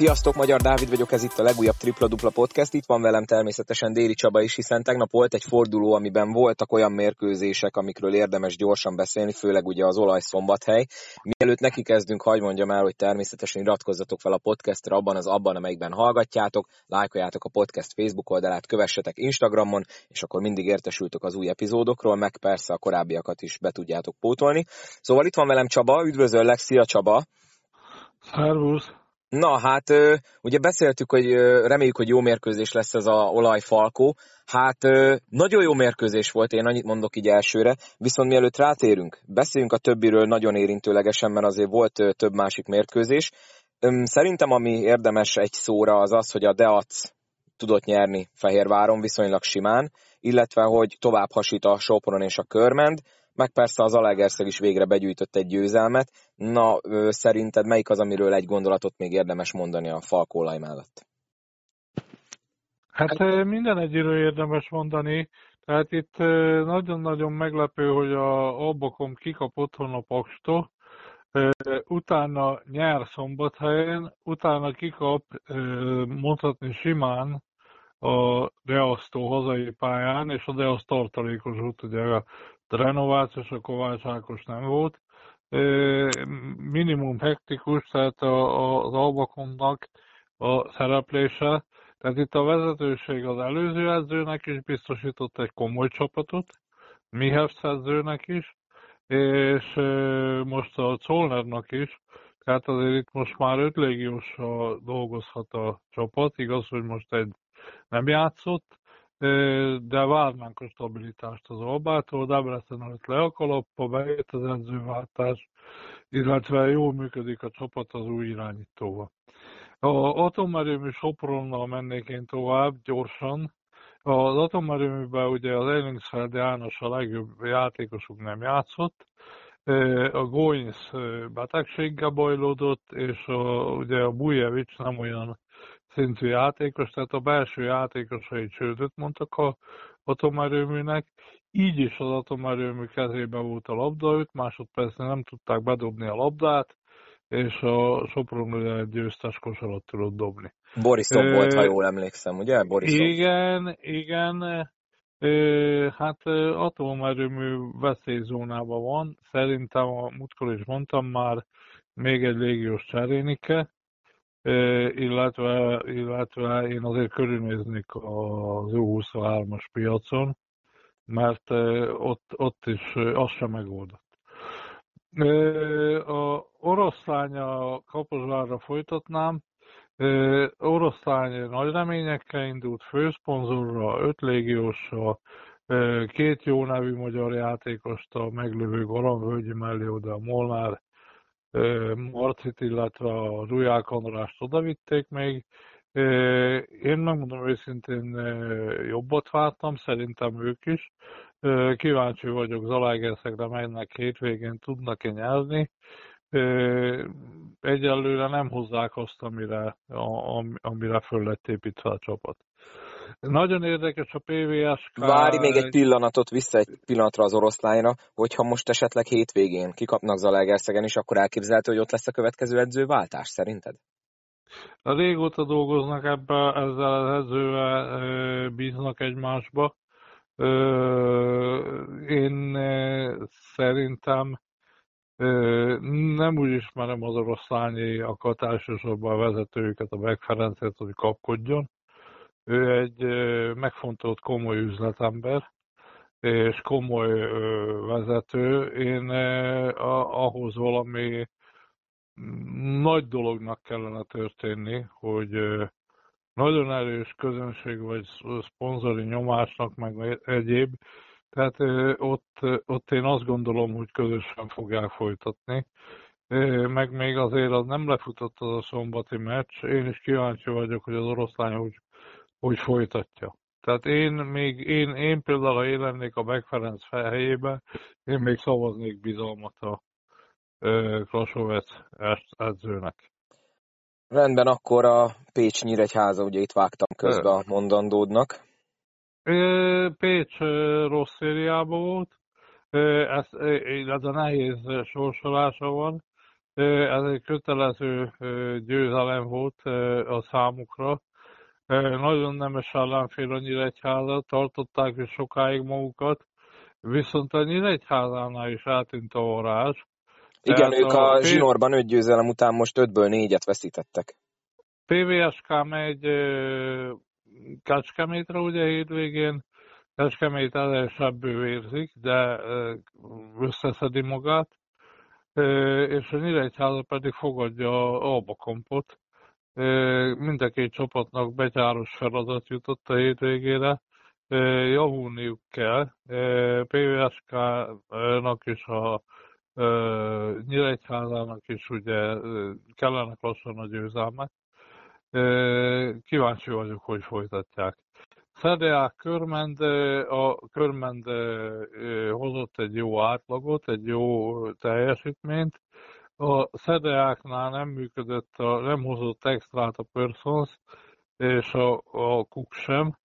Sziasztok, Magyar Dávid vagyok, ez itt a legújabb Tripla Dupla Podcast. Itt van velem természetesen Déri Csaba is, hiszen tegnap volt egy forduló, amiben voltak olyan mérkőzések, amikről érdemes gyorsan beszélni, főleg ugye az olaj szombathely. Mielőtt neki kezdünk, hagy mondjam el, hogy természetesen iratkozzatok fel a podcastra abban az abban, amelyikben hallgatjátok, lájkoljátok a podcast Facebook oldalát, kövessetek Instagramon, és akkor mindig értesültök az új epizódokról, meg persze a korábbiakat is be tudjátok pótolni. Szóval itt van velem Csaba, üdvözöllek, szia Csaba! Szervusz! Na hát, ugye beszéltük, hogy reméljük, hogy jó mérkőzés lesz ez a olajfalkó. Hát nagyon jó mérkőzés volt, én annyit mondok így elsőre, viszont mielőtt rátérünk, beszéljünk a többiről nagyon érintőlegesen, mert azért volt több másik mérkőzés. Szerintem ami érdemes egy szóra az az, hogy a Deac tudott nyerni Fehérváron viszonylag simán, illetve hogy tovább hasít a Sopron és a Körmend, meg persze az Alegerszeg is végre begyűjtött egy győzelmet. Na, szerinted melyik az, amiről egy gondolatot még érdemes mondani a falkólaj mellett? Hát minden egyről érdemes mondani. Tehát itt nagyon-nagyon meglepő, hogy a Albakom kikap otthon a Pakstól, utána nyár szombathelyen, utána kikap mondhatni simán a Deasztó hazai pályán, és a Deasz tartalékos út, ugye a renovációs, a Kovács Ákos nem volt. Minimum hektikus, tehát az Albakomnak a szereplése. Tehát itt a vezetőség az előző edzőnek is biztosított egy komoly csapatot, Mihevsz edzőnek is, és most a Czolnernak is, tehát azért itt most már öt légióssal dolgozhat a csapat, igaz, hogy most egy nem játszott, de várnánk a stabilitást az Albától, Debrecen előtt le a kalappa, bejött az edzőváltás, illetve jól működik a csapat az új irányítóval. A atomerőmű Sopronnal mennék én tovább gyorsan. Az atomerőműben ugye az Ellingsfeld János a legjobb játékosuk nem játszott, a Goins betegséggel bajlódott, és a, ugye a Bujevics nem olyan szintű játékos, tehát a belső játékosai csődöt mondtak a atomerőműnek, így is az atomerőmű kezében volt a labda, 5 másodpercen nem tudták bedobni a labdát, és a Sopron egy győztes kosarat tudott dobni. Borisov e, volt, ha jól emlékszem, ugye? Borisov. Igen, igen. E, hát atomerőmű veszélyzónában van. Szerintem, a múltkor is mondtam már, még egy légiós cserénike, illetve, illetve én azért körülnéznék az U23-as piacon, mert ott, ott is az sem megoldott. A oroszlánya Kaposvárra folytatnám. Oroszlány nagy reményekkel indult főszponzorra, öt légióssal, két jó nevű magyar játékost a meglévő Garamvölgyi mellé oda a Molnár Marcit, illetve a Ruják Andrást odavitték még. Én megmondom őszintén jobbat vártam, szerintem ők is. Kíváncsi vagyok, Zalaegerszegre mennek hétvégén, tudnak-e nyerni. Egyelőre nem hozzák azt, amire, amire föl lett építve a csapat. Nagyon érdekes a PVS. Várj még egy pillanatot, vissza egy pillanatra az oroszlányra, hogyha most esetleg hétvégén kikapnak Zalaegerszegen is, akkor elképzelhető, hogy ott lesz a következő edzőváltás, szerinted? A régóta dolgoznak ebbe, ezzel az edzővel bíznak egymásba. Én szerintem nem úgy ismerem az oroszlányiakat, elsősorban a vezetőjüket, a Beck hogy kapkodjon. Ő egy megfontolt komoly üzletember, és komoly vezető. Én ahhoz valami nagy dolognak kellene történni, hogy nagyon erős közönség vagy szponzori nyomásnak, meg egyéb. Tehát ott, ott én azt gondolom, hogy közösen fogják folytatni. Meg még azért az nem lefutott az a szombati meccs. Én is kíváncsi vagyok, hogy az oroszlány úgy folytatja. Tehát én még, én, én például, ha én lennék a Meg helyébe, én még szavaznék bizalmat a Krasovec edzőnek. Rendben, akkor a Pécs Nyíregyháza, ugye itt vágtam közbe a mondandódnak. Pécs rossz szériában volt, ez, illetve nehéz sorsolása van. Ez egy kötelező győzelem volt a számukra. Nagyon nemes ellenfél a Nyíregyháza, tartották is sokáig magukat, viszont a Nyíregyházánál is eltűnt a varázs. Igen, ők a, a zsinórban öt győzelem után most ötből négyet veszítettek. PVSK megy Kecskemétre ugye hétvégén, Kecskemét ebből érzik, de összeszedi magát, és a Nyíregyháza pedig fogadja Alba Kompot. Mind a két csapatnak betyáros feladat jutott a hétvégére, javulniuk kell. PVSK-nak és a Nyíregyházának is ugye kellene lassan a győzelmek. Kíváncsi vagyok, hogy folytatják. Szedeák Körmend, a Körmend hozott egy jó átlagot, egy jó teljesítményt. A Szedeáknál nem működött, a, nem hozott extrát a Persons, és a, a Cook sem.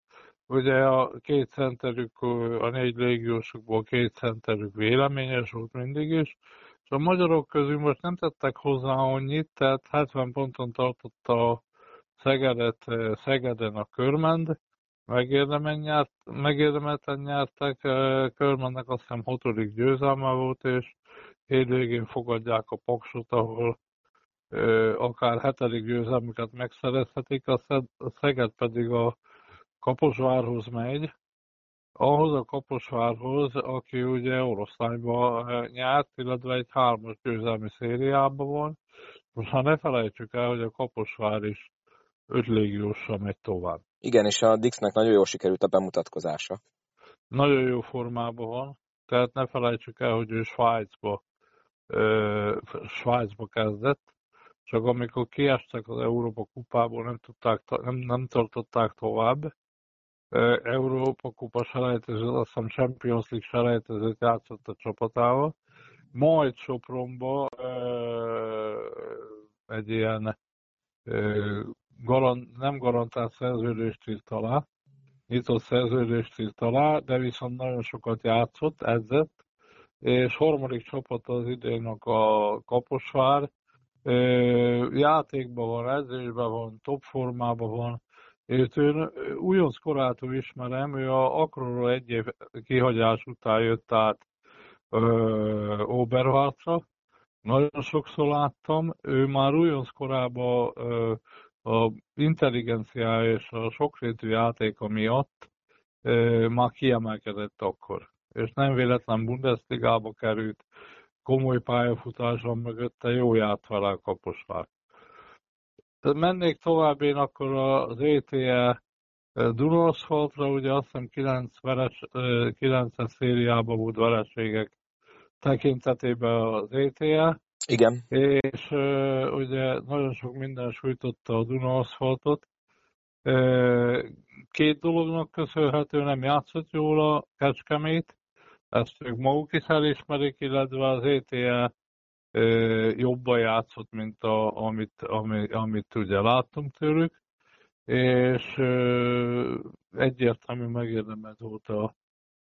Ugye a két centerük, a négy légiósokból két centerük véleményes volt mindig is, és a magyarok közül most nem tettek hozzá annyit, tehát 70 ponton tartotta a Szegedet, Szegeden a Körmend, nyert, megérdemelten nyertek, Körmennek azt hiszem hatodik győzelme volt, és hétvégén fogadják a Paksot, ahol akár hetedik győzelmüket megszerezhetik, a Szeged pedig a Kaposvárhoz megy, ahhoz a Kaposvárhoz, aki ugye oroszlányba nyert, illetve egy hármas győzelmi szériában van. Most ha ne felejtsük el, hogy a Kaposvár is öt légióssal megy tovább. Igen, és a Dixnek nagyon jól sikerült a bemutatkozása. Nagyon jó formában van, tehát ne felejtsük el, hogy ő Svájcba, ö, Svájcba kezdett, csak amikor kiestek az Európa kupából, nem, tudták, nem, nem tartották tovább. Európa kupa selejtezőt, azt hiszem Champions League selejtezőt játszott a csapatával. Majd Sopronba egy ilyen garant, nem garantált szerződést írt alá, nyitott szerződést írt alá, de viszont nagyon sokat játszott, edzett, és harmadik csapat az idénnek a Kaposvár, játékban van, edzésben van, top formában van, és én újonc korától ismerem, ő a Akronról egy év kihagyás után jött át Oberhartra, nagyon sokszor láttam, ő már újonc korában a intelligenciája és a sokrétű játéka miatt már kiemelkedett akkor. És nem véletlen Bundesligába került, komoly pályafutás van mögötte, jó járt vele a kaposvár. Mennék tovább én akkor az ETE Dunaszfaltra, ugye azt hiszem 9, veres, 9 szériában volt vereségek tekintetében az ETE. Igen. És ugye nagyon sok minden sújtotta a Duna aszfaltot. Uh, két dolognak köszönhető, nem játszott jól a Kecskemét, ezt ők maguk is elismerik, illetve az ETE jobban játszott, mint a, amit, ami, amit ugye láttunk tőlük, és egyértelmű megérdemelt volt az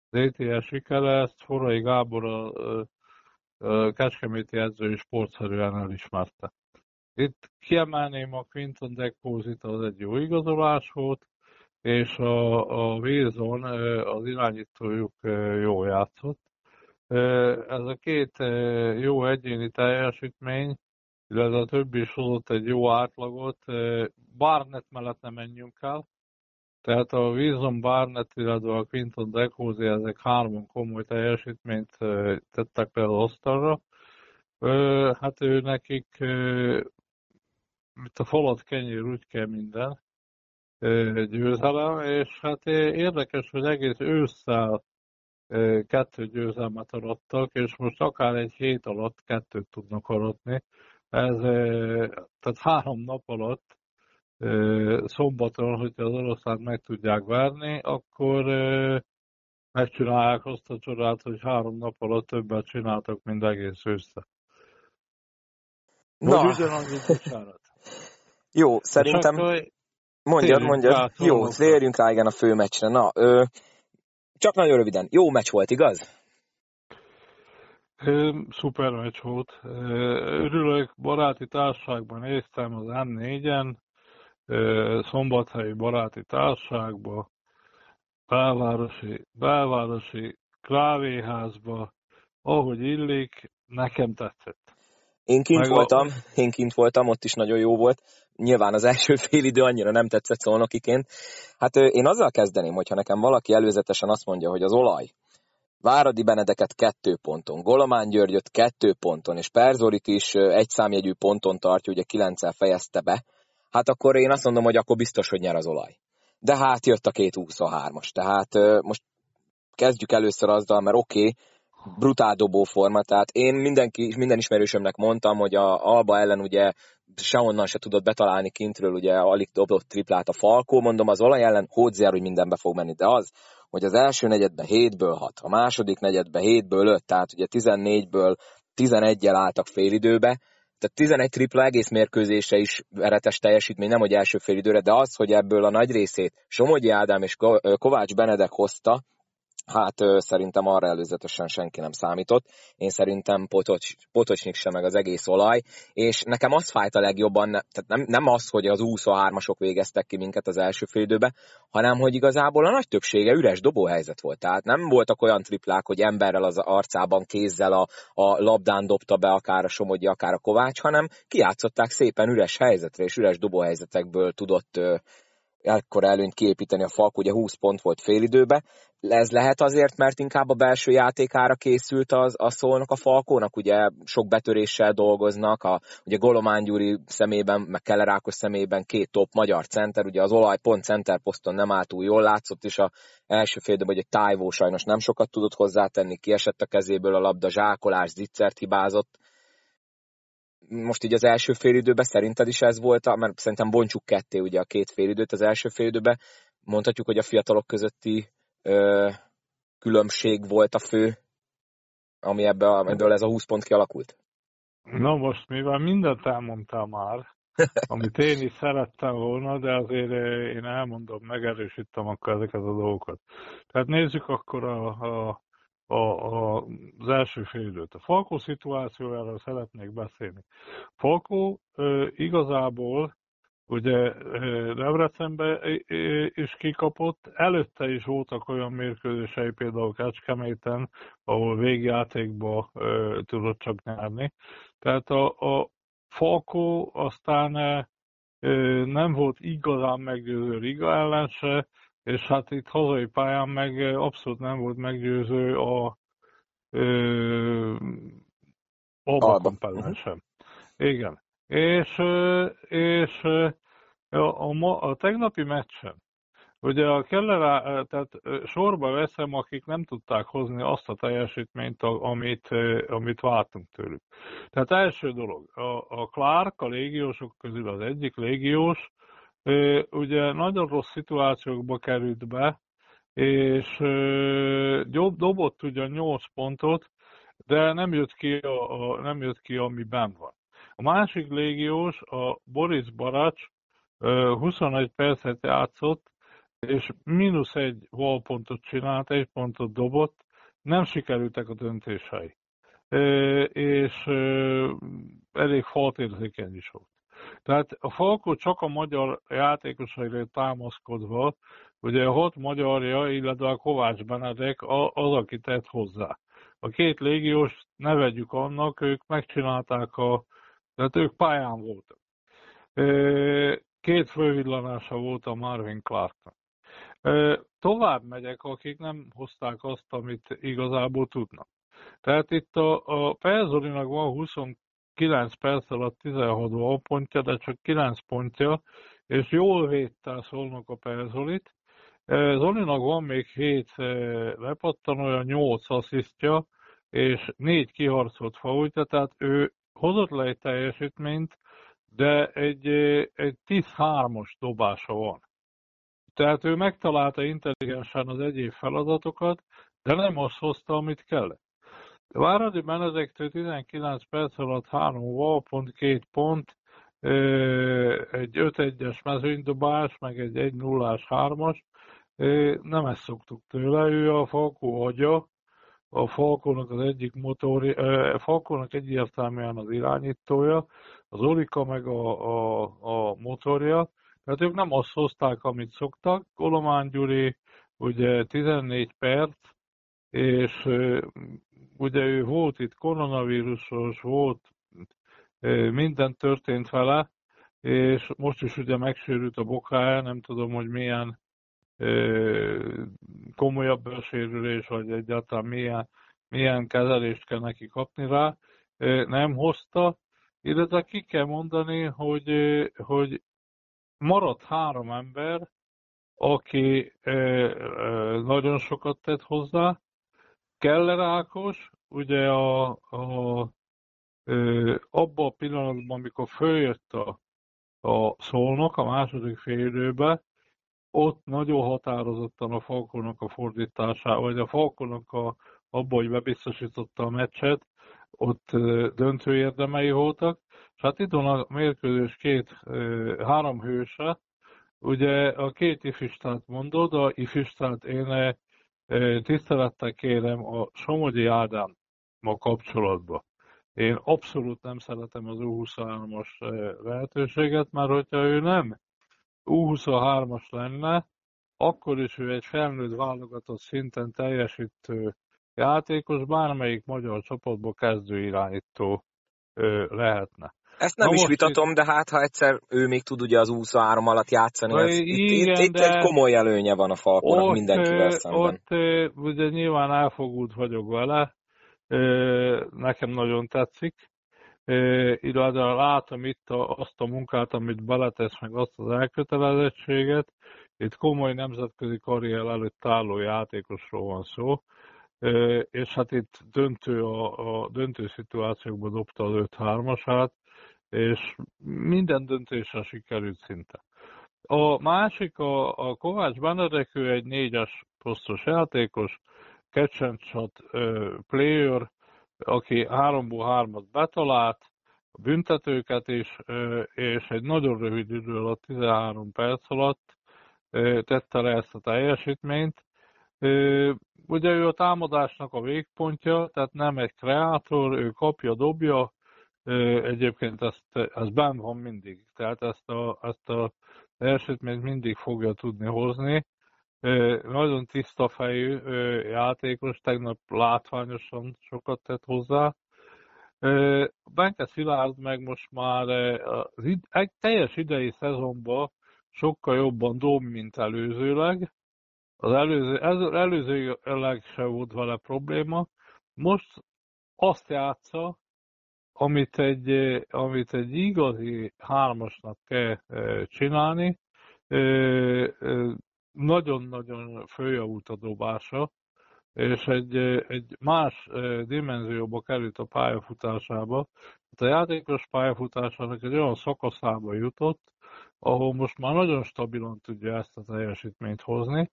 ETE sikere, ezt Forrai Gábor a Kecskeméti edző is sportszerűen elismerte. Itt kiemelném a Quinton Deckpózit, az egy jó igazolás volt, és a, a Wilson, az irányítójuk jó játszott. Ez a két jó egyéni teljesítmény, illetve a többi is hozott egy jó átlagot. Barnett mellett nem menjünk el, tehát a Wilson Barnett, illetve a Quinton Decosi, ezek hárman komoly teljesítményt tettek le az asztalra. Hát ő nekik, mint a falat kenyér, úgy kell minden győzelem, és hát érdekes, hogy egész ősszel kettő győzelmet arattak, és most akár egy hét alatt kettőt tudnak aratni. Ez, tehát három nap alatt szombaton, hogyha az oroszlán meg tudják várni, akkor megcsinálják azt a csodát, hogy három nap alatt többet csináltak, mint egész össze. Na. Jó, szerintem... Mondjad, mondjad. Jó, térjünk rá igen a fő meccsre. Na, ö, csak nagyon röviden. Jó meccs volt, igaz? Szuper meccs volt. Örülök, baráti társaságban néztem az M4-en, szombathelyi baráti társaságban, belvárosi, belvárosi kávéházba, ahogy illik, nekem tetszett. Én kint Meg voltam, a... én kint voltam, ott is nagyon jó volt. Nyilván az első fél idő annyira nem tetszett szolnokiként. Hát én azzal kezdeném, hogyha nekem valaki előzetesen azt mondja, hogy az olaj, Váradi Benedeket kettő ponton, Golomán Györgyöt kettő ponton, és Perzorit is egy számjegyű ponton tartja, ugye kilenccel fejezte be, hát akkor én azt mondom, hogy akkor biztos, hogy nyer az olaj. De hát jött a két 23-as, tehát most kezdjük először azzal, mert oké, okay, brutál dobóforma, tehát én mindenki, minden ismerősömnek mondtam, hogy a Alba ellen ugye sehonnan se tudott betalálni kintről, ugye alig dobott triplát a Falkó, mondom az olaj ellen hódzer, hogy mindenbe fog menni, de az, hogy az első negyedben 7-ből 6, a második negyedben 7-ből 5, tehát ugye 14-ből 11-jel álltak félidőbe, tehát 11 tripla egész mérkőzése is veretes teljesítmény, nem hogy első félidőre, de az, hogy ebből a nagy részét Somogyi Ádám és Kovács Benedek hozta, Hát szerintem arra előzetesen senki nem számított. Én szerintem Potocs, Potocsnik sem meg az egész olaj, és nekem az fájt a legjobban, tehát nem, nem az, hogy az 23-asok végeztek ki minket az első félidőbe, hanem hogy igazából a nagy többsége üres dobóhelyzet volt. Tehát nem voltak olyan triplák, hogy emberrel az arcában, kézzel a, a labdán dobta be akár a Somogyi, akár a Kovács, hanem kiátszották szépen üres helyzetre, és üres dobóhelyzetekből tudott ekkor előnyt kiépíteni a Falk, ugye 20 pont volt félidőbe. Ez lehet azért, mert inkább a belső játékára készült az, a szólnak a Falkónak, ugye sok betöréssel dolgoznak, a, ugye Golomán Gyuri szemében, meg Keller Ákos szemében két top magyar center, ugye az olaj pont center poszton nem állt túl jól látszott, és a első félidőben, hogy egy tájvó sajnos nem sokat tudott hozzátenni, kiesett a kezéből a labda, zsákolás, zicsert hibázott, most így az első félidőben szerinted is ez volt, mert szerintem bontsuk ketté ugye a két félidőt az első félidőben. Mondhatjuk, hogy a fiatalok közötti ö, különbség volt a fő, ami ebből, ebből ez a 20 pont kialakult? Na most, mivel mindent elmondtál már, amit én is szerettem volna, de azért én elmondom, megerősítem akkor ezeket a dolgokat. Tehát nézzük akkor a, a a, a, az első fél időt. A Falkó szituációjáról szeretnék beszélni. Falkó e, igazából ugye Debrecenbe is kikapott, előtte is voltak olyan mérkőzései, például Kecskeméten, ahol végjátékba e, tudott csak nyerni. Tehát a, a Falkó aztán e, nem volt igazán meggyőző Riga ellen se, és hát itt hazai pályán meg abszolút nem volt meggyőző a Alba Kampellen sem. Igen. És, és a, a, a tegnapi meccsen, ugye a Keller, tehát sorba veszem, akik nem tudták hozni azt a teljesítményt, amit, amit vártunk tőlük. Tehát első dolog, a, a Clark, a légiósok közül az egyik légiós, ugye nagyon rossz szituációkba került be, és dobott ugyan 8 pontot, de nem jött ki, a, a, nem jött ki ami benn van. A másik légiós, a Boris Baracs 21 percet játszott, és mínusz egy valpontot csinált, egy pontot dobott, nem sikerültek a döntései. És elég faltérzékeny is volt. Tehát a Falkó csak a magyar játékosaira támaszkodva, ugye a hat magyarja, illetve a Kovács Benedek az, aki tett hozzá. A két légiós ne vegyük annak, ők megcsinálták a, tehát ők pályán voltak. Két fővillanása volt a Marvin Clarknak. Tovább megyek, akik nem hozták azt, amit igazából tudnak. Tehát itt a, a Pelzorinak van 9 perc alatt 16 valpontja, de csak 9 pontja, és jól védte szólnak a Perzolit. Zolinak van még 7 lepattanója, 8 asszisztja, és 4 kiharcolt faultja, tehát ő hozott le egy teljesítményt, de egy, egy 10-3-os dobása van. Tehát ő megtalálta intelligensen az egyéb feladatokat, de nem azt hozta, amit kellett. Váradi Benedektől 19 perc alatt 3 valpont, 2 pont, egy 5-1-es mezőnydobás, meg egy 1-0-ás 3-as. Nem ezt szoktuk tőle, ő a Falkó agya, a Falconnak az egyik motorja, Falconnak egyértelműen az irányítója, az Orika meg a, a, a motorja, tehát ők nem azt hozták, amit szoktak. Kolomán Gyuri ugye 14 perc, és ugye ő volt itt koronavírusos, volt, minden történt vele, és most is ugye megsérült a bokája, nem tudom, hogy milyen komolyabb sérülés, vagy egyáltalán milyen, milyen kezelést kell neki kapni rá, nem hozta, illetve ki kell mondani, hogy, hogy maradt három ember, aki nagyon sokat tett hozzá. Keller Ákos, ugye a, a, abban a pillanatban, amikor följött a, a szolnok a második félidőbe, ott nagyon határozottan a Falkonnak a fordításával, vagy a Falkonnak a, abban, hogy bebiztosította a meccset, ott döntő érdemei voltak, és hát itt van a mérkőzés két, három hőse, ugye a két ifistát mondod, a ifistát én tisztelettel kérem a Somogyi Ádám ma kapcsolatba. Én abszolút nem szeretem az U23-as lehetőséget, mert hogyha ő nem U23-as lenne, akkor is ő egy felnőtt válogatott szinten teljesítő játékos, bármelyik magyar csapatból kezdő irányító lehetne. Ezt nem Na is vitatom, itt... de hát ha egyszer ő még tud ugye az 23 alatt játszani, ez, igen, itt, itt, itt egy komoly előnye van a Falkonak mindenkivel szemben. Ott ugye nyilván elfogult vagyok vele, nekem nagyon tetszik, illetve látom itt azt a munkát, amit beletesz, meg azt az elkötelezettséget. Itt komoly nemzetközi karrier előtt álló játékosról van szó, és hát itt döntő a, a döntő szituációkban dobta az 5-3-asát, és minden döntése sikerült szinte. A másik, a, a Kovács Benedek, ő egy négyes posztos játékos, catch and player, aki háromból hármat betalált, a büntetőket is, és egy nagyon rövid idő alatt, 13 perc alatt tette le ezt a teljesítményt. Ugye ő a támadásnak a végpontja, tehát nem egy kreátor, ő kapja, dobja, egyébként ezt, ez benn van mindig, tehát ezt a, ezt a teljesítményt mindig fogja tudni hozni. Nagyon tiszta fejű játékos, tegnap látványosan sokat tett hozzá. Benke Szilárd meg most már az id- egy teljes idei szezonban sokkal jobban dob, mint előzőleg. Az előző, ez, előzőleg se volt vele probléma. Most azt játsza, amit egy, amit egy igazi hármasnak kell csinálni, nagyon-nagyon följavult a dobása, és egy, egy más dimenzióba került a pályafutásába. Hát a játékos pályafutásának egy olyan szakaszába jutott, ahol most már nagyon stabilan tudja ezt a teljesítményt hozni.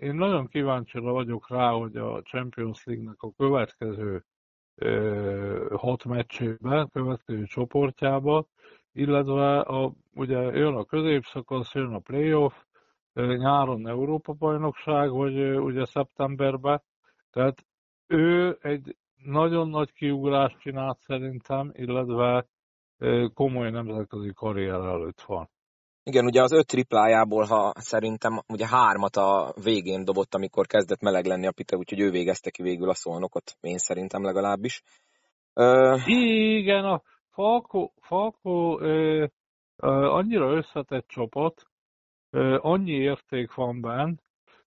Én nagyon kíváncsi vagyok rá, hogy a Champions League-nek a következő hat meccsébe, következő csoportjába, illetve a, ugye jön a középszakasz, jön a playoff, nyáron Európa-bajnokság, vagy ugye szeptemberben, tehát ő egy nagyon nagy kiugrást csinált szerintem, illetve komoly nemzetközi karrier előtt van. Igen, ugye az öt triplájából, ha szerintem ugye hármat a végén dobott, amikor kezdett meleg lenni a pite, úgyhogy ő végezte ki végül a szolnokot, én szerintem legalábbis. Ö... Igen, a Falko, Falko ö, ö, annyira összetett csapat, annyi érték van benne,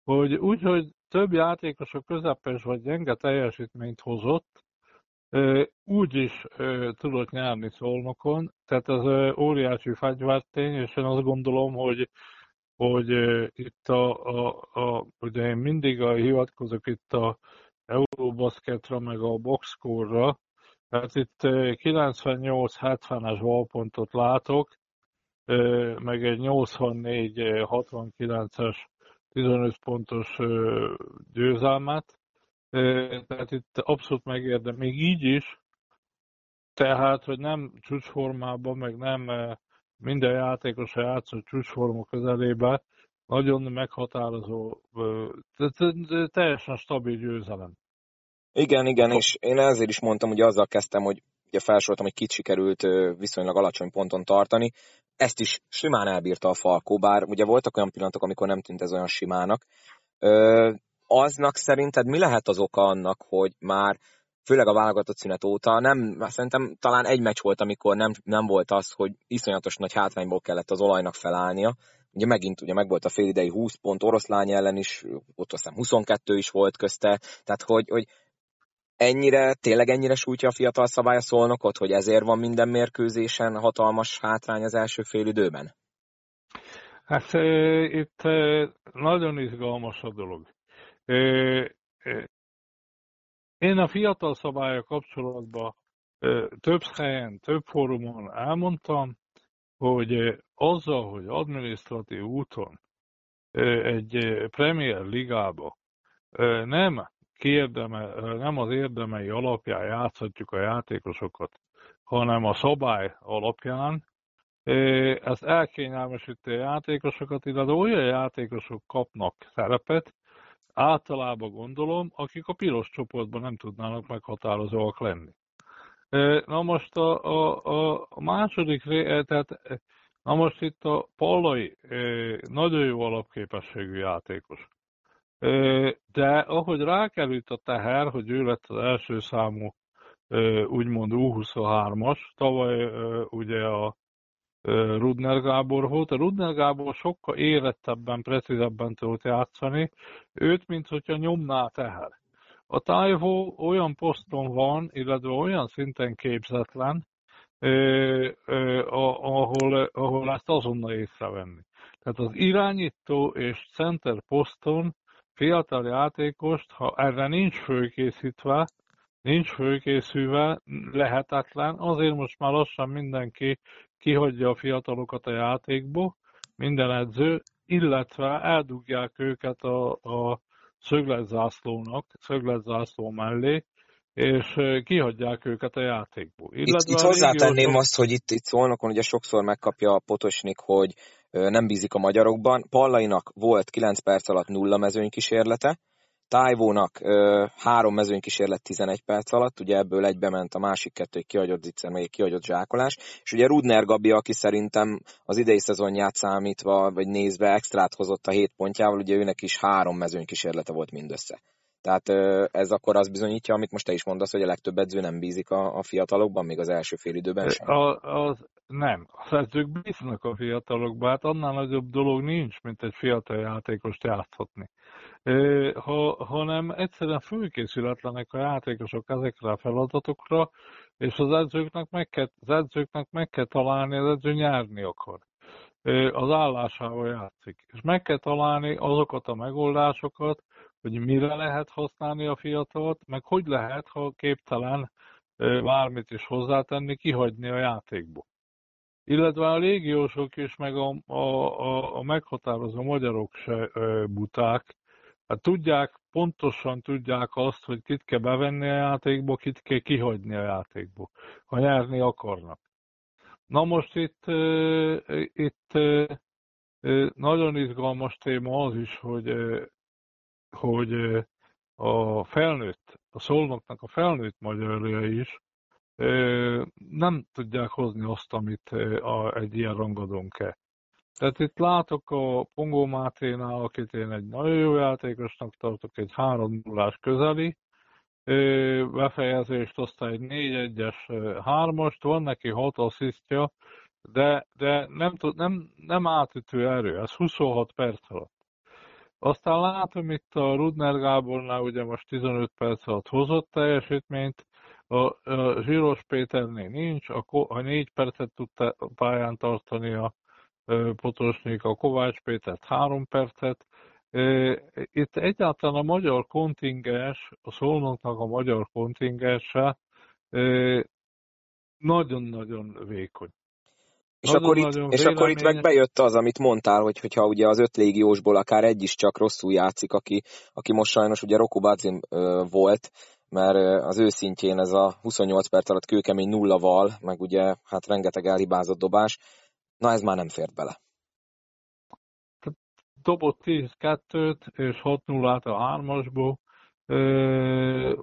hogy úgy, hogy több játékos a közepes vagy gyenge teljesítményt hozott, úgy is tudott nyerni szolnokon, tehát ez óriási fegyvertény, és én azt gondolom, hogy, hogy itt a, a, a, ugye én mindig a, hivatkozok itt a Eurobasketra, meg a boxscore-ra, tehát itt 98-70-es valpontot látok, meg egy 84-69-es 15 pontos győzelmet, tehát itt abszolút megérdem, még így is, tehát, hogy nem csúcsformában, meg nem minden játékos a játszott csúcsforma közelébe, nagyon meghatározó, teljesen stabil győzelem. Igen, igen, és én ezért is mondtam, hogy azzal kezdtem, hogy ugye felsoroltam, hogy kit sikerült viszonylag alacsony ponton tartani. Ezt is simán elbírta a Falkó, bár ugye voltak olyan pillanatok, amikor nem tűnt ez olyan simának. Ö, aznak szerinted mi lehet az oka annak, hogy már főleg a válogatott szünet óta nem, szerintem talán egy meccs volt, amikor nem, nem volt az, hogy iszonyatos nagy hátrányból kellett az olajnak felállnia. Ugye megint ugye meg volt a félidei 20 pont oroszlány ellen is, ott aztán 22 is volt közte, tehát hogy, hogy ennyire, tényleg ennyire sújtja a fiatal szabály a szolnokot, hogy ezért van minden mérkőzésen hatalmas hátrány az első fél időben? Hát e, itt e, nagyon izgalmas a dolog. E, e, én a fiatal szabálya kapcsolatban e, több helyen, több fórumon elmondtam, hogy azzal, hogy adminisztratív úton egy Premier Ligába nem kiérdeme, nem az érdemei alapján játszhatjuk a játékosokat, hanem a szabály alapján. Ez elkényelmesíti a játékosokat, illetve olyan játékosok kapnak szerepet, általában gondolom, akik a piros csoportban nem tudnának meghatározóak lenni. Na most a, a, a második, tehát na most itt a Pallai nagyon jó alapképességű játékos. De ahogy rákerült a teher, hogy ő lett az első számú úgymond U23-as, tavaly ugye a Rudner Gábor volt. A Rudner Gábor sokkal érettebben, precízebben tudott játszani, őt, mint hogyha nyomná teher. A Tájvó olyan poszton van, illetve olyan szinten képzetlen, ahol, ahol ezt azonnal észrevenni. Tehát az irányító és center poszton fiatal játékost, ha erre nincs fölkészítve, nincs fölkészülve, lehetetlen. Azért most már lassan mindenki kihagyja a fiatalokat a játékból, minden edző, illetve eldugják őket a, a szögletzászlónak, szögletzászló mellé, és kihagyják őket a játékból. Illetve itt, itt hozzátenném azt, hogy itt, itt szólnokon ugye sokszor megkapja a Potosnik, hogy nem bízik a magyarokban. Pallainak volt 9 perc alatt nulla mezőnykísérlete, Tájvónak három mezőnykísérlet 11 perc alatt, ugye ebből egybe ment a másik kettő, egy kihagyott zicser, meg egy kihagyott zsákolás, és ugye Rudner Gabi, aki szerintem az idei szezonját számítva, vagy nézve extrát hozott a hét pontjával, ugye őnek is három mezőnykísérlete volt mindössze. Tehát ez akkor az bizonyítja, amit most te is mondasz, hogy a legtöbb edző nem bízik a, a fiatalokban, még az első fél időben sem. A, az, nem, az edzők bíznak a fiatalokban, hát annál nagyobb dolog nincs, mint egy fiatal játékost játszhatni. Ha, hanem egyszerűen fölkészületlenek a játékosok ezekre a feladatokra, és az edzőknek meg kell, az edzőknek meg kell találni, az edző nyerni akar az állásával játszik. És meg kell találni azokat a megoldásokat, hogy mire lehet használni a fiatalt, meg hogy lehet, ha képtelen bármit is hozzátenni, kihagyni a játékból. Illetve a légiósok is, meg a, a, a, a meghatározó magyarok se buták, hát tudják, pontosan tudják azt, hogy kit kell bevenni a játékba, kit kell kihagyni a játékba, ha nyerni akarnak. Na most itt, itt nagyon izgalmas téma az is, hogy hogy a felnőtt, a szolnoknak a felnőtt magyarja is nem tudják hozni azt, amit a, egy ilyen rangadón kell. Tehát itt látok a Pongó Máténál, akit én egy nagyon jó játékosnak tartok, egy 3 0 közeli befejezést, aztán egy 4-1-es 3-ast, van neki 6 asszisztja, de, de nem, tud, nem, nem átütő erő, ez 26 perc alatt. Aztán látom itt a Rudner Gábornál ugye most 15 perc alatt hozott teljesítményt, a, Zsíros Péternél nincs, a, a 4 percet tudta pályán tartani a Potosnyik, a Kovács Pétert 3 percet. Itt egyáltalán a magyar kontingens, a szolnoknak a magyar kontingense nagyon-nagyon vékony. És, akkor itt, és akkor itt meg bejött az, amit mondtál, hogy hogyha ugye az öt légiósból akár egy is csak rosszul játszik, aki, aki most sajnos ugye Roko Badzim volt, mert az ő szintjén ez a 28 perc alatt kőkemény nulla val, meg ugye hát rengeteg elhibázott dobás, na ez már nem fért bele. Dobott 10-2-t és 6 0 a hármasból,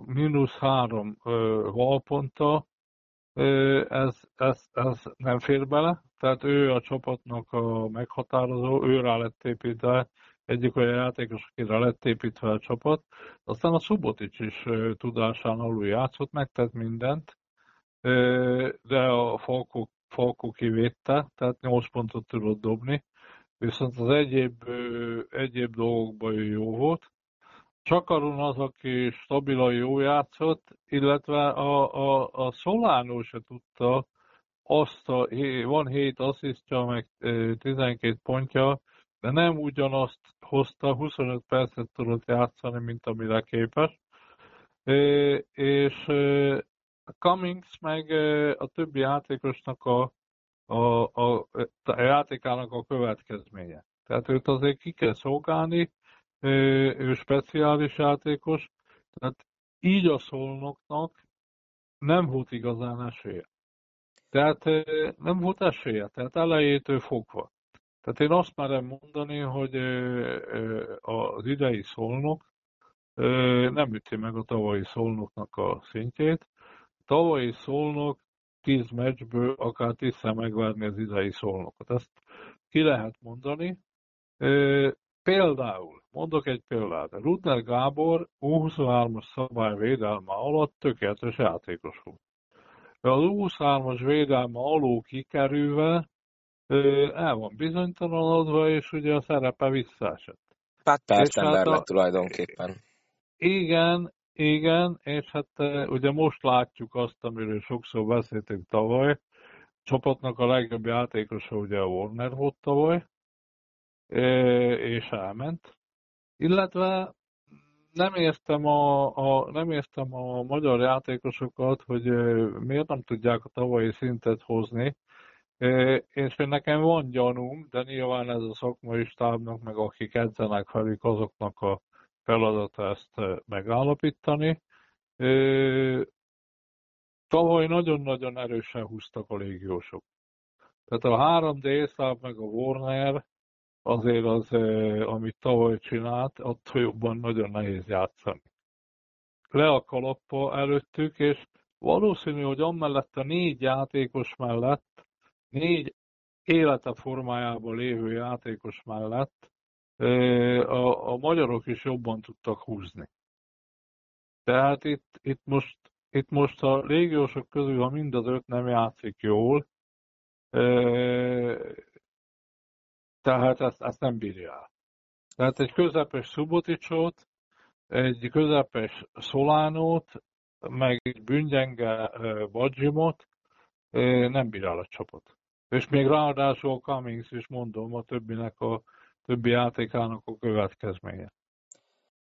mínusz három valponta, ez, ez, ez nem fér bele, tehát ő a csapatnak a meghatározó, ő rá lett építve, egyik olyan játékos, akire lett építve a csapat. Aztán a Subotic is tudásán alul játszott, megtett mindent, de a Falkó, Falkó kivédte, tehát 8 pontot tudott dobni, viszont az egyéb, egyéb dolgokban jó volt. Csakaron az, aki stabilan jó játszott, illetve a, a, a Solano se tudta azt a, van 7 asszisztja, meg 12 pontja, de nem ugyanazt hozta, 25 percet tudott játszani, mint amire képes. És Cummings meg a többi játékosnak a, a, a, a játékának a következménye. Tehát őt azért ki kell szolgálni, ő speciális játékos, tehát így a szolnoknak nem volt igazán esélye. Tehát nem volt esélye, tehát elejétől fogva. Tehát én azt merem mondani, hogy az idei szolnok nem üti meg a tavalyi szolnoknak a szintjét. A tavalyi szolnok 10 meccsből akár tízszer megvárni az idei szolnokot. Ezt ki lehet mondani. Például, mondok egy példát, Rudner Gábor U23-as szabály védelme alatt tökéletes játékos volt. Az U23-as védelme alól kikerülve el van bizonytalanodva, és ugye a szerepe visszaesett. Hát persze ember hát lett tulajdonképpen. Igen, igen, és hát ugye most látjuk azt, amiről sokszor beszéltünk tavaly, a csapatnak a legjobb játékosa ugye a Warner volt tavaly, és elment. Illetve nem értem a, a, nem értem a magyar játékosokat, hogy miért nem tudják a tavalyi szintet hozni, és nekem van gyanúm, de nyilván ez a szakmai stábnak, meg akik edzenek velük, azoknak a feladata ezt megállapítani. Tavaly nagyon-nagyon erősen húztak a légiósok. Tehát a 3D meg a Warner azért az, amit tavaly csinált, attól jobban nagyon nehéz játszani. Le a kalappa előttük, és valószínű, hogy amellett a négy játékos mellett, négy élete formájában lévő játékos mellett a, a magyarok is jobban tudtak húzni. Tehát itt, itt, most, itt most a légiósok közül, ha mind az öt nem játszik jól, tehát ezt, ezt nem bírja el. Tehát egy közepes Suboticsot, egy közepes Szolánót, meg egy bűngyenge Badzsimot nem bír el a csapat. És még ráadásul Cummings is mondom a többinek a többi játékának a következménye.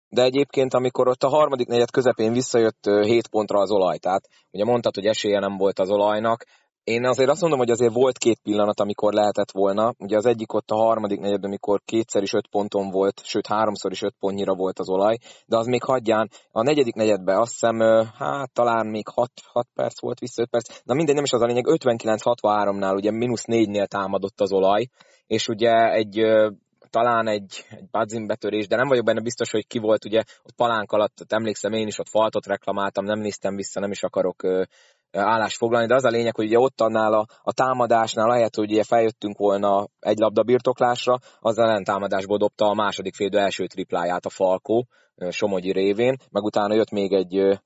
De egyébként, amikor ott a harmadik negyed közepén visszajött 7 pontra az olaj, tehát ugye mondtad, hogy esélye nem volt az olajnak, én azért azt mondom, hogy azért volt két pillanat, amikor lehetett volna. Ugye az egyik ott a harmadik negyed, amikor kétszer is öt ponton volt, sőt háromszor is öt pontnyira volt az olaj, de az még hagyján. A negyedik negyedben azt hiszem, hát talán még 6, 6 perc volt vissza, 5 perc. Na mindegy, nem is az a lényeg, 59-63-nál ugye mínusz 4-nél támadott az olaj, és ugye egy talán egy, egy badzin betörés, de nem vagyok benne biztos, hogy ki volt, ugye ott palánk alatt, emlékszem én is ott faltot reklamáltam, nem néztem vissza, nem is akarok állást foglalni, de az a lényeg, hogy ugye ott annál a, a támadásnál, ahelyett, hogy ugye feljöttünk volna egy labda birtoklásra, az ellentámadásból dobta a második félidő első tripláját a Falkó, Somogyi révén, meg utána jött még egy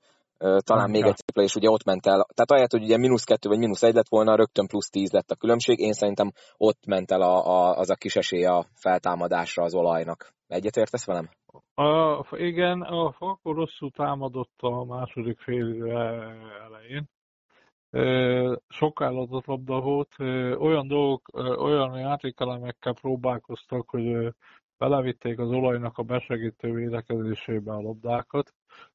talán még egy tripla, és ugye ott ment el, tehát ahelyett, hogy ugye mínusz kettő vagy mínusz egy lett volna, rögtön plusz tíz lett a különbség, én szerintem ott ment el a, a, az a kis esély a feltámadásra az olajnak. Egyetértesz velem? A, igen, a Falkó rosszul támadott a második fél elején, sok állatott labda volt, olyan dolgok, olyan játékelemekkel próbálkoztak, hogy belevitték az olajnak a besegítő védekezésébe a labdákat.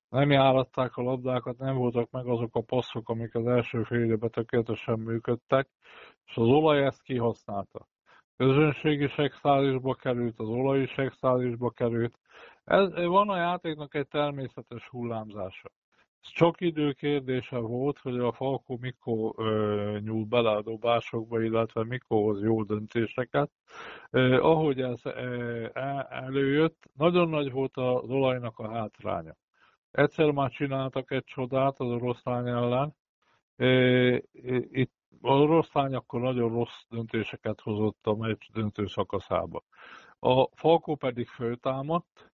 Nem járatták a labdákat, nem voltak meg azok a passzok, amik az első fél időben tökéletesen működtek, és az olaj ezt kihasználta. Közönségi sexálisba került, az olaj is sexálisba került. Ez, van a játéknak egy természetes hullámzása. Csak idő kérdése volt, hogy a Falkó mikor ö, nyúl bele a dobásokba, illetve mikor hoz jó döntéseket. Ö, ahogy ez ö, előjött, nagyon nagy volt az olajnak a hátránya. Egyszer már csináltak egy csodát az oroszlány ellen. Itt a oroszlány akkor nagyon rossz döntéseket hozott a meccs döntő szakaszába. A Falkó pedig föltámadt,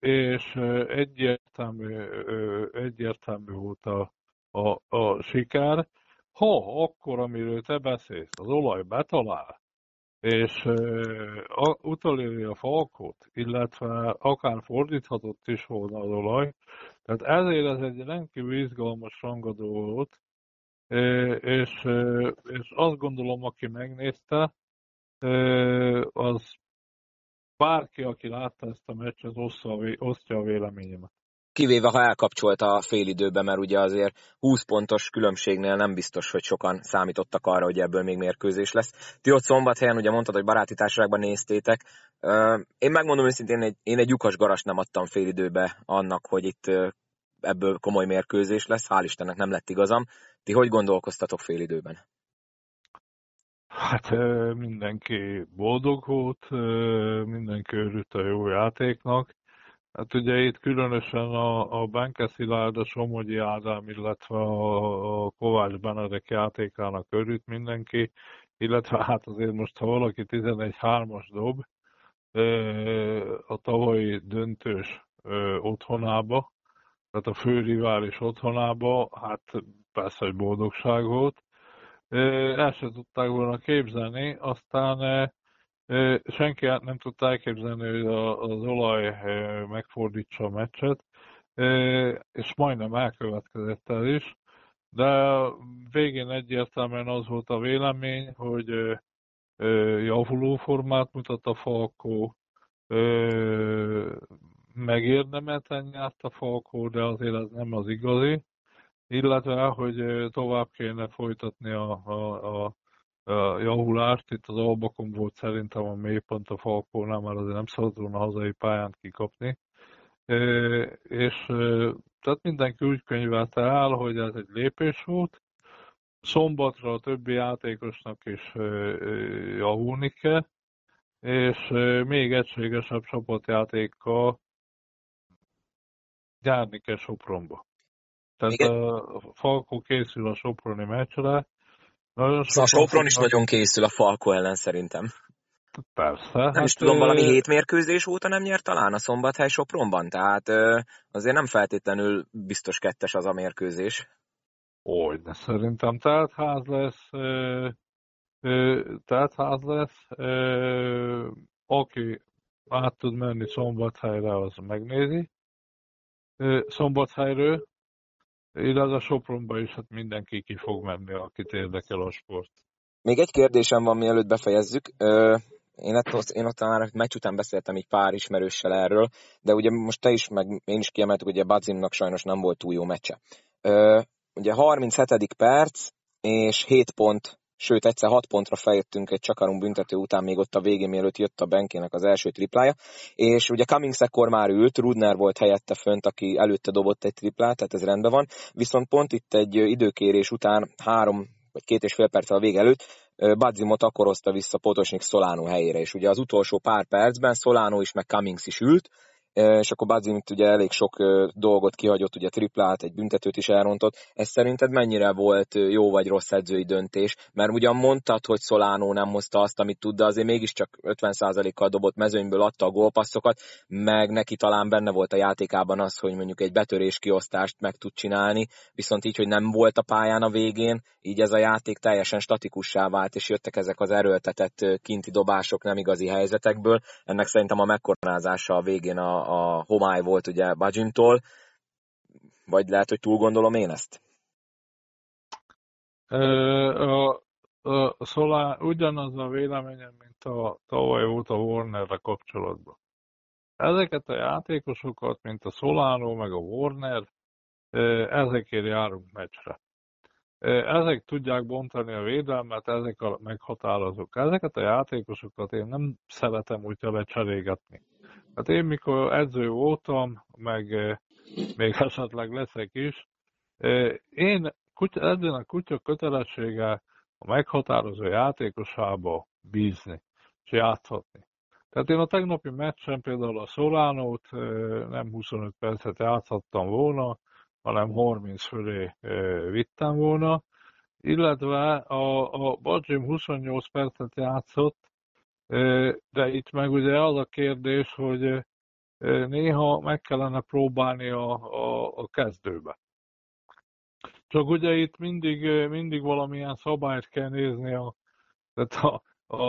és egyértelmű, egyértelmű volt a, a, a siker. Ha akkor, amiről te beszélsz, az olaj betalál, és uh, a falkot, illetve akár fordíthatott is volna az olaj. Tehát ezért ez egy rendkívül izgalmas rangadó volt, és, és azt gondolom, aki megnézte, az bárki, aki látta ezt a meccset, osztja a véleményemet kivéve ha elkapcsolt a félidőbe, mert ugye azért 20 pontos különbségnél nem biztos, hogy sokan számítottak arra, hogy ebből még mérkőzés lesz. Ti ott szombathelyen ugye mondtad, hogy baráti társaságban néztétek. Én megmondom őszintén, én egy, lyukas garas nem adtam félidőbe annak, hogy itt ebből komoly mérkőzés lesz. Hál' Istennek nem lett igazam. Ti hogy gondolkoztatok félidőben? Hát mindenki boldog volt, mindenki örült a jó játéknak. Hát ugye itt különösen a, a Benke Szilárd, a Somogyi Ádám, illetve a, a Kovács Benedek játékának örült mindenki, illetve hát azért most, ha valaki 11-3-as dob, a tavalyi döntős otthonába, tehát a fő rivális otthonába, hát persze, hogy boldogság volt. El sem tudták volna képzelni, aztán senki nem tudta elképzelni, hogy az olaj megfordítsa a meccset, és majdnem elkövetkezett el is, de végén egyértelműen az volt a vélemény, hogy javuló formát mutat a Falkó, megérdemelten nyert a Falkó, de azért ez nem az igazi, illetve, hogy tovább kéne folytatni a, a, a javulást. Itt az Albakon volt szerintem a mélypont a Falkónál, mert azért nem szabad volna hazai pályán kikapni. És tehát mindenki úgy könyvelte el, hogy ez egy lépés volt. Szombatra a többi játékosnak is javulni kell, és még egységesebb csapatjátékkal járni kell Sopronba. Tehát a Falkó készül a Soproni meccsre, nagyon szóval a Sopron is nagyon készül a Falko ellen szerintem. Persze. Nem hát is tudom, valami hét mérkőzés óta nem nyert talán a Szombathely Sopronban, tehát azért nem feltétlenül biztos kettes az a mérkőzés. Hogy, de szerintem ház lesz, ház lesz, aki át tud menni Szombathelyre, az megnézi. Szombathelyről, illetve a Sopronba is hát mindenki ki fog menni, akit érdekel a sport. Még egy kérdésem van, mielőtt befejezzük. Én ott, én ott már meccs után beszéltem így pár ismerőssel erről, de ugye most te is, meg én is kiemeltük, hogy a Badzimnak sajnos nem volt túl jó meccse. Ugye 37. perc, és 7 pont sőt egyszer 6 pontra feljöttünk egy csakarunk büntető után még ott a végén, mielőtt jött a Benkének az első triplája, és ugye Cummings ekkor már ült, Rudner volt helyette fönt, aki előtte dobott egy triplát, tehát ez rendben van, viszont pont itt egy időkérés után három vagy két és fél perccel a vég előtt Badzimot akkor hozta vissza Potosnik Solano helyére, és ugye az utolsó pár percben Solano is, meg Cummings is ült, és akkor Badzimit ugye elég sok dolgot kihagyott, ugye triplát, egy büntetőt is elrontott. Ez szerinted mennyire volt jó vagy rossz edzői döntés? Mert ugyan mondtad, hogy Solano nem hozta azt, amit tud, de azért mégiscsak 50%-kal dobott mezőnyből adta a gólpasszokat, meg neki talán benne volt a játékában az, hogy mondjuk egy betörés kiosztást meg tud csinálni, viszont így, hogy nem volt a pályán a végén, így ez a játék teljesen statikussá vált, és jöttek ezek az erőltetett kinti dobások nem igazi helyzetekből. Ennek szerintem a megkoronázása a végén a, a homály volt ugye Bajintól, vagy lehet, hogy túl gondolom én ezt? A, a, Szolá ugyanaz a véleményem, mint a tavaly a Warnerre kapcsolatban. Ezeket a játékosokat, mint a Solano meg a Warner, ezekért járunk meccsre. Ezek tudják bontani a védelmet, ezek a meghatározók. Ezeket a játékosokat én nem szeretem úgy lecserégetni. Hát én mikor edző voltam, meg még esetleg leszek is, én edzőnek kutya kötelessége a meghatározó játékosába bízni, és játszhatni. Tehát én a tegnapi meccsen például a Solánót nem 25 percet játszhattam volna, hanem 30 fölé vittem volna, illetve a, a Bajim 28 percet játszott, de itt meg ugye az a kérdés, hogy néha meg kellene próbálni a, a, a kezdőbe. Csak ugye itt mindig, mindig valamilyen szabályt kell nézni, a, tehát a, a,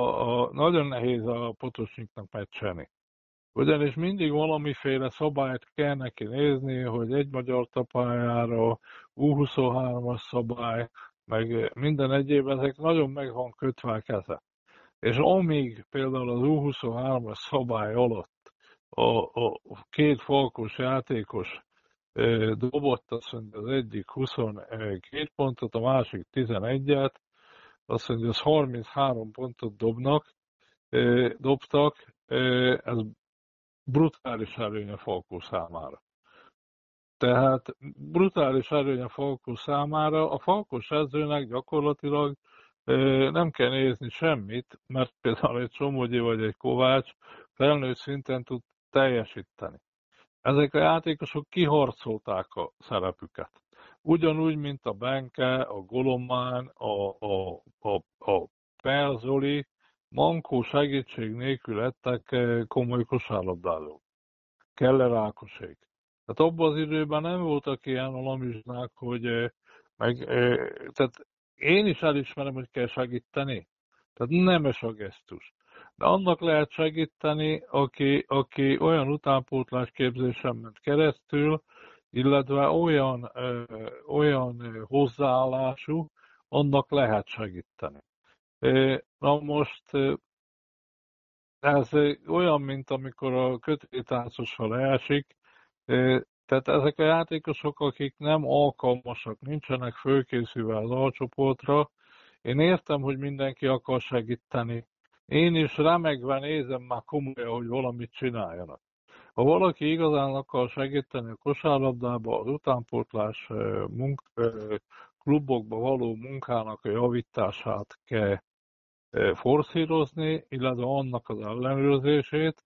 a, nagyon nehéz a potosniknak meccselni. Ugyanis mindig valamiféle szabályt kell neki nézni, hogy egy magyar tapájára U23-as szabály, meg minden egyéb, ezek nagyon meg van kötve a keze. És amíg például az U23-as szabály alatt a, a két falkos játékos dobott azt mondja, az egyik 22 pontot, a másik 11-et, azt mondja, az 33 pontot dobnak, dobtak, ez brutális előny a Falkó számára. Tehát brutális előny a Falkó számára. A Falkos edzőnek gyakorlatilag nem kell nézni semmit, mert például egy Somogyi vagy egy Kovács felnőtt szinten tud teljesíteni. Ezek a játékosok kiharcolták a szerepüket. Ugyanúgy, mint a Benke, a Golomán, a, a, a, a Perzoli, mankó segítség nélkül lettek eh, komoly kosárlabdázók. Keller Ákosék. Tehát abban az időben nem voltak ilyen alamizsnák, hogy eh, meg, eh, tehát én is elismerem, hogy kell segíteni. Tehát nemes a gesztus. De annak lehet segíteni, aki, aki olyan utánpótlás képzésen ment keresztül, illetve olyan, ö, olyan hozzáállású, annak lehet segíteni. Na most ez olyan, mint amikor a kötéltáncosra leesik, tehát ezek a játékosok, akik nem alkalmasak, nincsenek fölkészülve az alcsoportra, én értem, hogy mindenki akar segíteni. Én is remegve nézem már komolyan, hogy valamit csináljanak. Ha valaki igazán akar segíteni a kosárlabdába, az utánpótlás munk, klubokba való munkának a javítását kell forszírozni, illetve annak az ellenőrzését,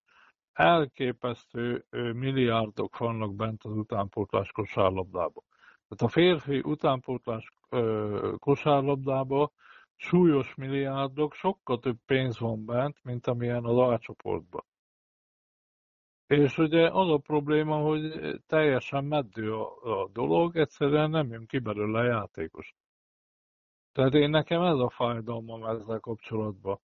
elképesztő milliárdok vannak bent az utánpótlás kosárlabdába. Tehát a férfi utánpótlás kosárlabdába súlyos milliárdok, sokkal több pénz van bent, mint amilyen az alcsoportban. És ugye az a probléma, hogy teljesen meddő a, a dolog, egyszerűen nem jön ki belőle a játékos. Tehát én nekem ez a fájdalmam ezzel kapcsolatban.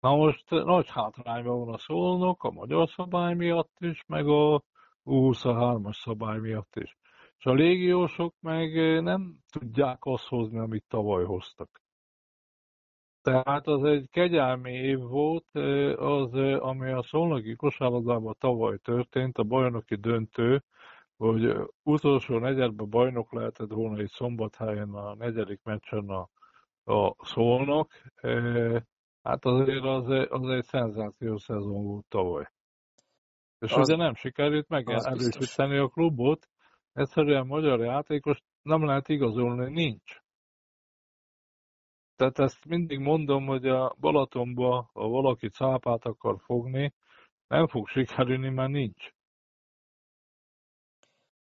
Na most nagy hátrányban van a szólnok a magyar szabály miatt is, meg a U23-as szabály miatt is. És a légiósok meg nem tudják azt hozni, amit tavaly hoztak. Tehát az egy kegyelmi év volt, az, ami a szolnoki kosárlabdában tavaly történt, a bajnoki döntő, hogy utolsó negyedben bajnok lehetett volna egy szombathelyen a negyedik meccsen a, a szolnok. Hát azért az, az egy szenzációs szezon volt tavaly. És az, ugye nem sikerült megerősíteni a klubot, egyszerűen magyar játékos nem lehet igazolni, nincs. Tehát ezt mindig mondom, hogy a Balatonba, ha valaki cápát akar fogni, nem fog sikerülni, mert nincs.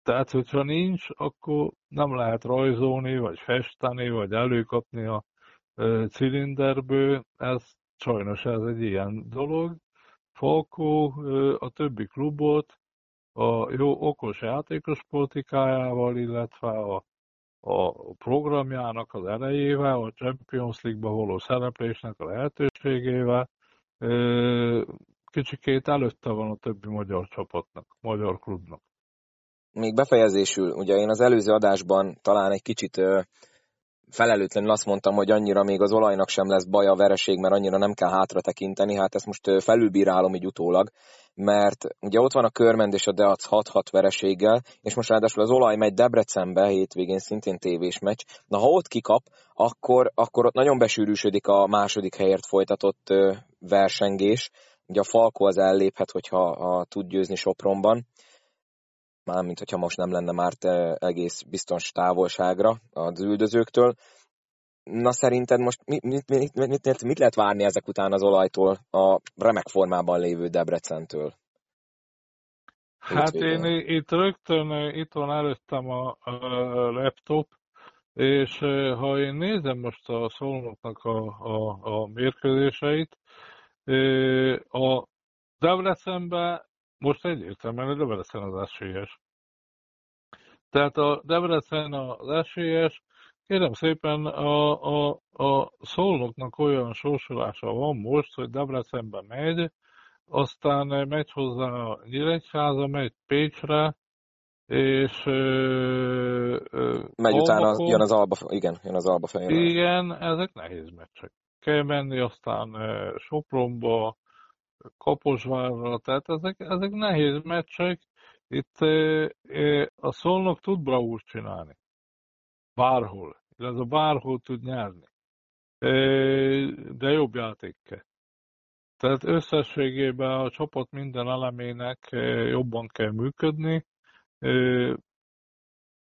Tehát, hogyha nincs, akkor nem lehet rajzolni, vagy festeni, vagy előkapni a cilinderből. Ez sajnos ez egy ilyen dolog. Falkó a többi klubot a jó okos játékos politikájával, illetve a, a programjának az erejével, a Champions League-ba való szereplésnek a lehetőségével kicsikét előtte van a többi magyar csapatnak, magyar klubnak még befejezésül, ugye én az előző adásban talán egy kicsit felelőtlenül azt mondtam, hogy annyira még az olajnak sem lesz baj a vereség, mert annyira nem kell hátra tekinteni, hát ezt most felülbírálom így utólag, mert ugye ott van a Körmend és a Deac 6-6 vereséggel, és most ráadásul az olaj megy Debrecenbe, hétvégén szintén tévés meccs. Na ha ott kikap, akkor, akkor ott nagyon besűrűsödik a második helyért folytatott versengés. Ugye a Falko az elléphet, hogyha ha tud győzni Sopronban mármint hogyha most nem lenne már egész biztos távolságra az üldözőktől. Na szerinted most mit, mit, mit, mit, mit lehet várni ezek után az olajtól a remek formában lévő Debrecentől? Hát én itt rögtön, itt van előttem a, a laptop, és ha én nézem most a szolnoknak a, a, a mérkőzéseit, a Debrecenben most egyértelműen a Debrecen az esélyes. Tehát a Debrecen az esélyes, kérem szépen a, a, a szolnoknak olyan sorsolása van most, hogy Debrecenbe megy, aztán megy hozzá a Nyíregyháza, megy Pécsre, és megy utána, jön az Alba, igen, jön az Alba fején. Igen, ezek nehéz meccsek. Kell menni aztán Sopronba, Kaposvárra, tehát ezek, ezek nehéz meccsek. Itt a szolnok tud bravúr csinálni. Bárhol. A bárhol tud nyerni. De jobb játékkel. Tehát összességében a csapat minden elemének jobban kell működni.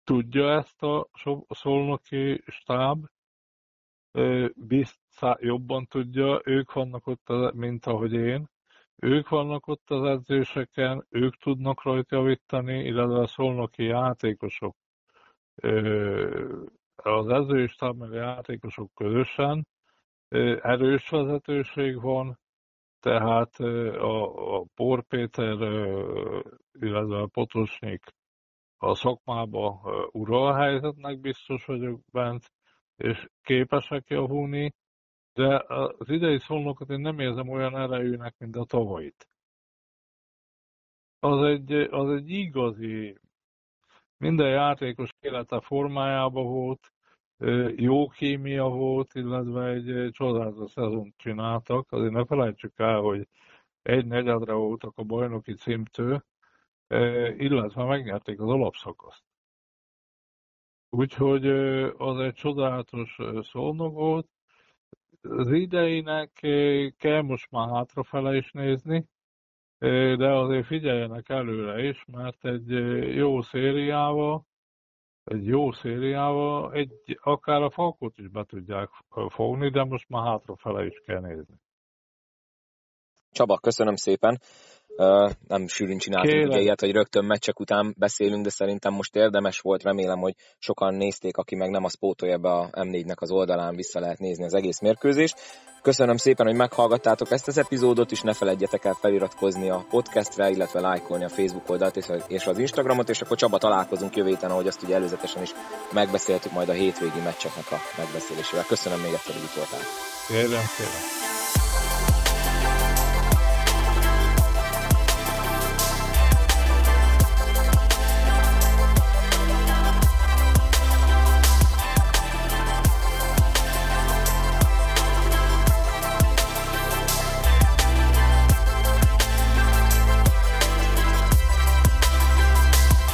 Tudja ezt a szolnoki stáb, biztos jobban tudja, ők vannak ott, mint ahogy én. Ők vannak ott az edzéseken, ők tudnak rajta javítani, illetve a szolnoki játékosok. Az edzőstáb meg a játékosok közösen erős vezetőség van, tehát a, a Por Péter, illetve a Potosnyik a szakmába ura a helyzetnek biztos vagyok bent, és képesek javulni, de az idei szolnokat én nem érzem olyan erejűnek, mint a tavalyit. Az egy, az egy igazi, minden játékos élete formájában volt, jó kémia volt, illetve egy csodálatos szezont csináltak. Azért ne felejtsük el, hogy egy negyedre voltak a bajnoki címtől, illetve megnyerték az alapszakaszt. Úgyhogy az egy csodálatos szolnok volt. Az ideinek kell most már hátrafele is nézni, de azért figyeljenek előre is, mert egy jó szériával egy jó szériával, egy, akár a Falkot is be tudják fogni, de most már hátrafele is kell nézni. Csaba, köszönöm szépen. Uh, nem sűrűn csináltunk ugye ilyet, hogy rögtön meccsek után beszélünk, de szerintem most érdemes volt, remélem, hogy sokan nézték, aki meg nem, az pótolja be a M4-nek az oldalán, vissza lehet nézni az egész mérkőzést. Köszönöm szépen, hogy meghallgattátok ezt az epizódot, és ne felejtjetek el feliratkozni a podcastre, illetve lájkolni a Facebook oldalt és az Instagramot, és akkor Csaba találkozunk jövő héten, ahogy azt ugye előzetesen is megbeszéltük majd a hétvégi meccseknek a megbeszélésével. Köszönöm még egyszer, hogy itt voltál. Kérem, kérem.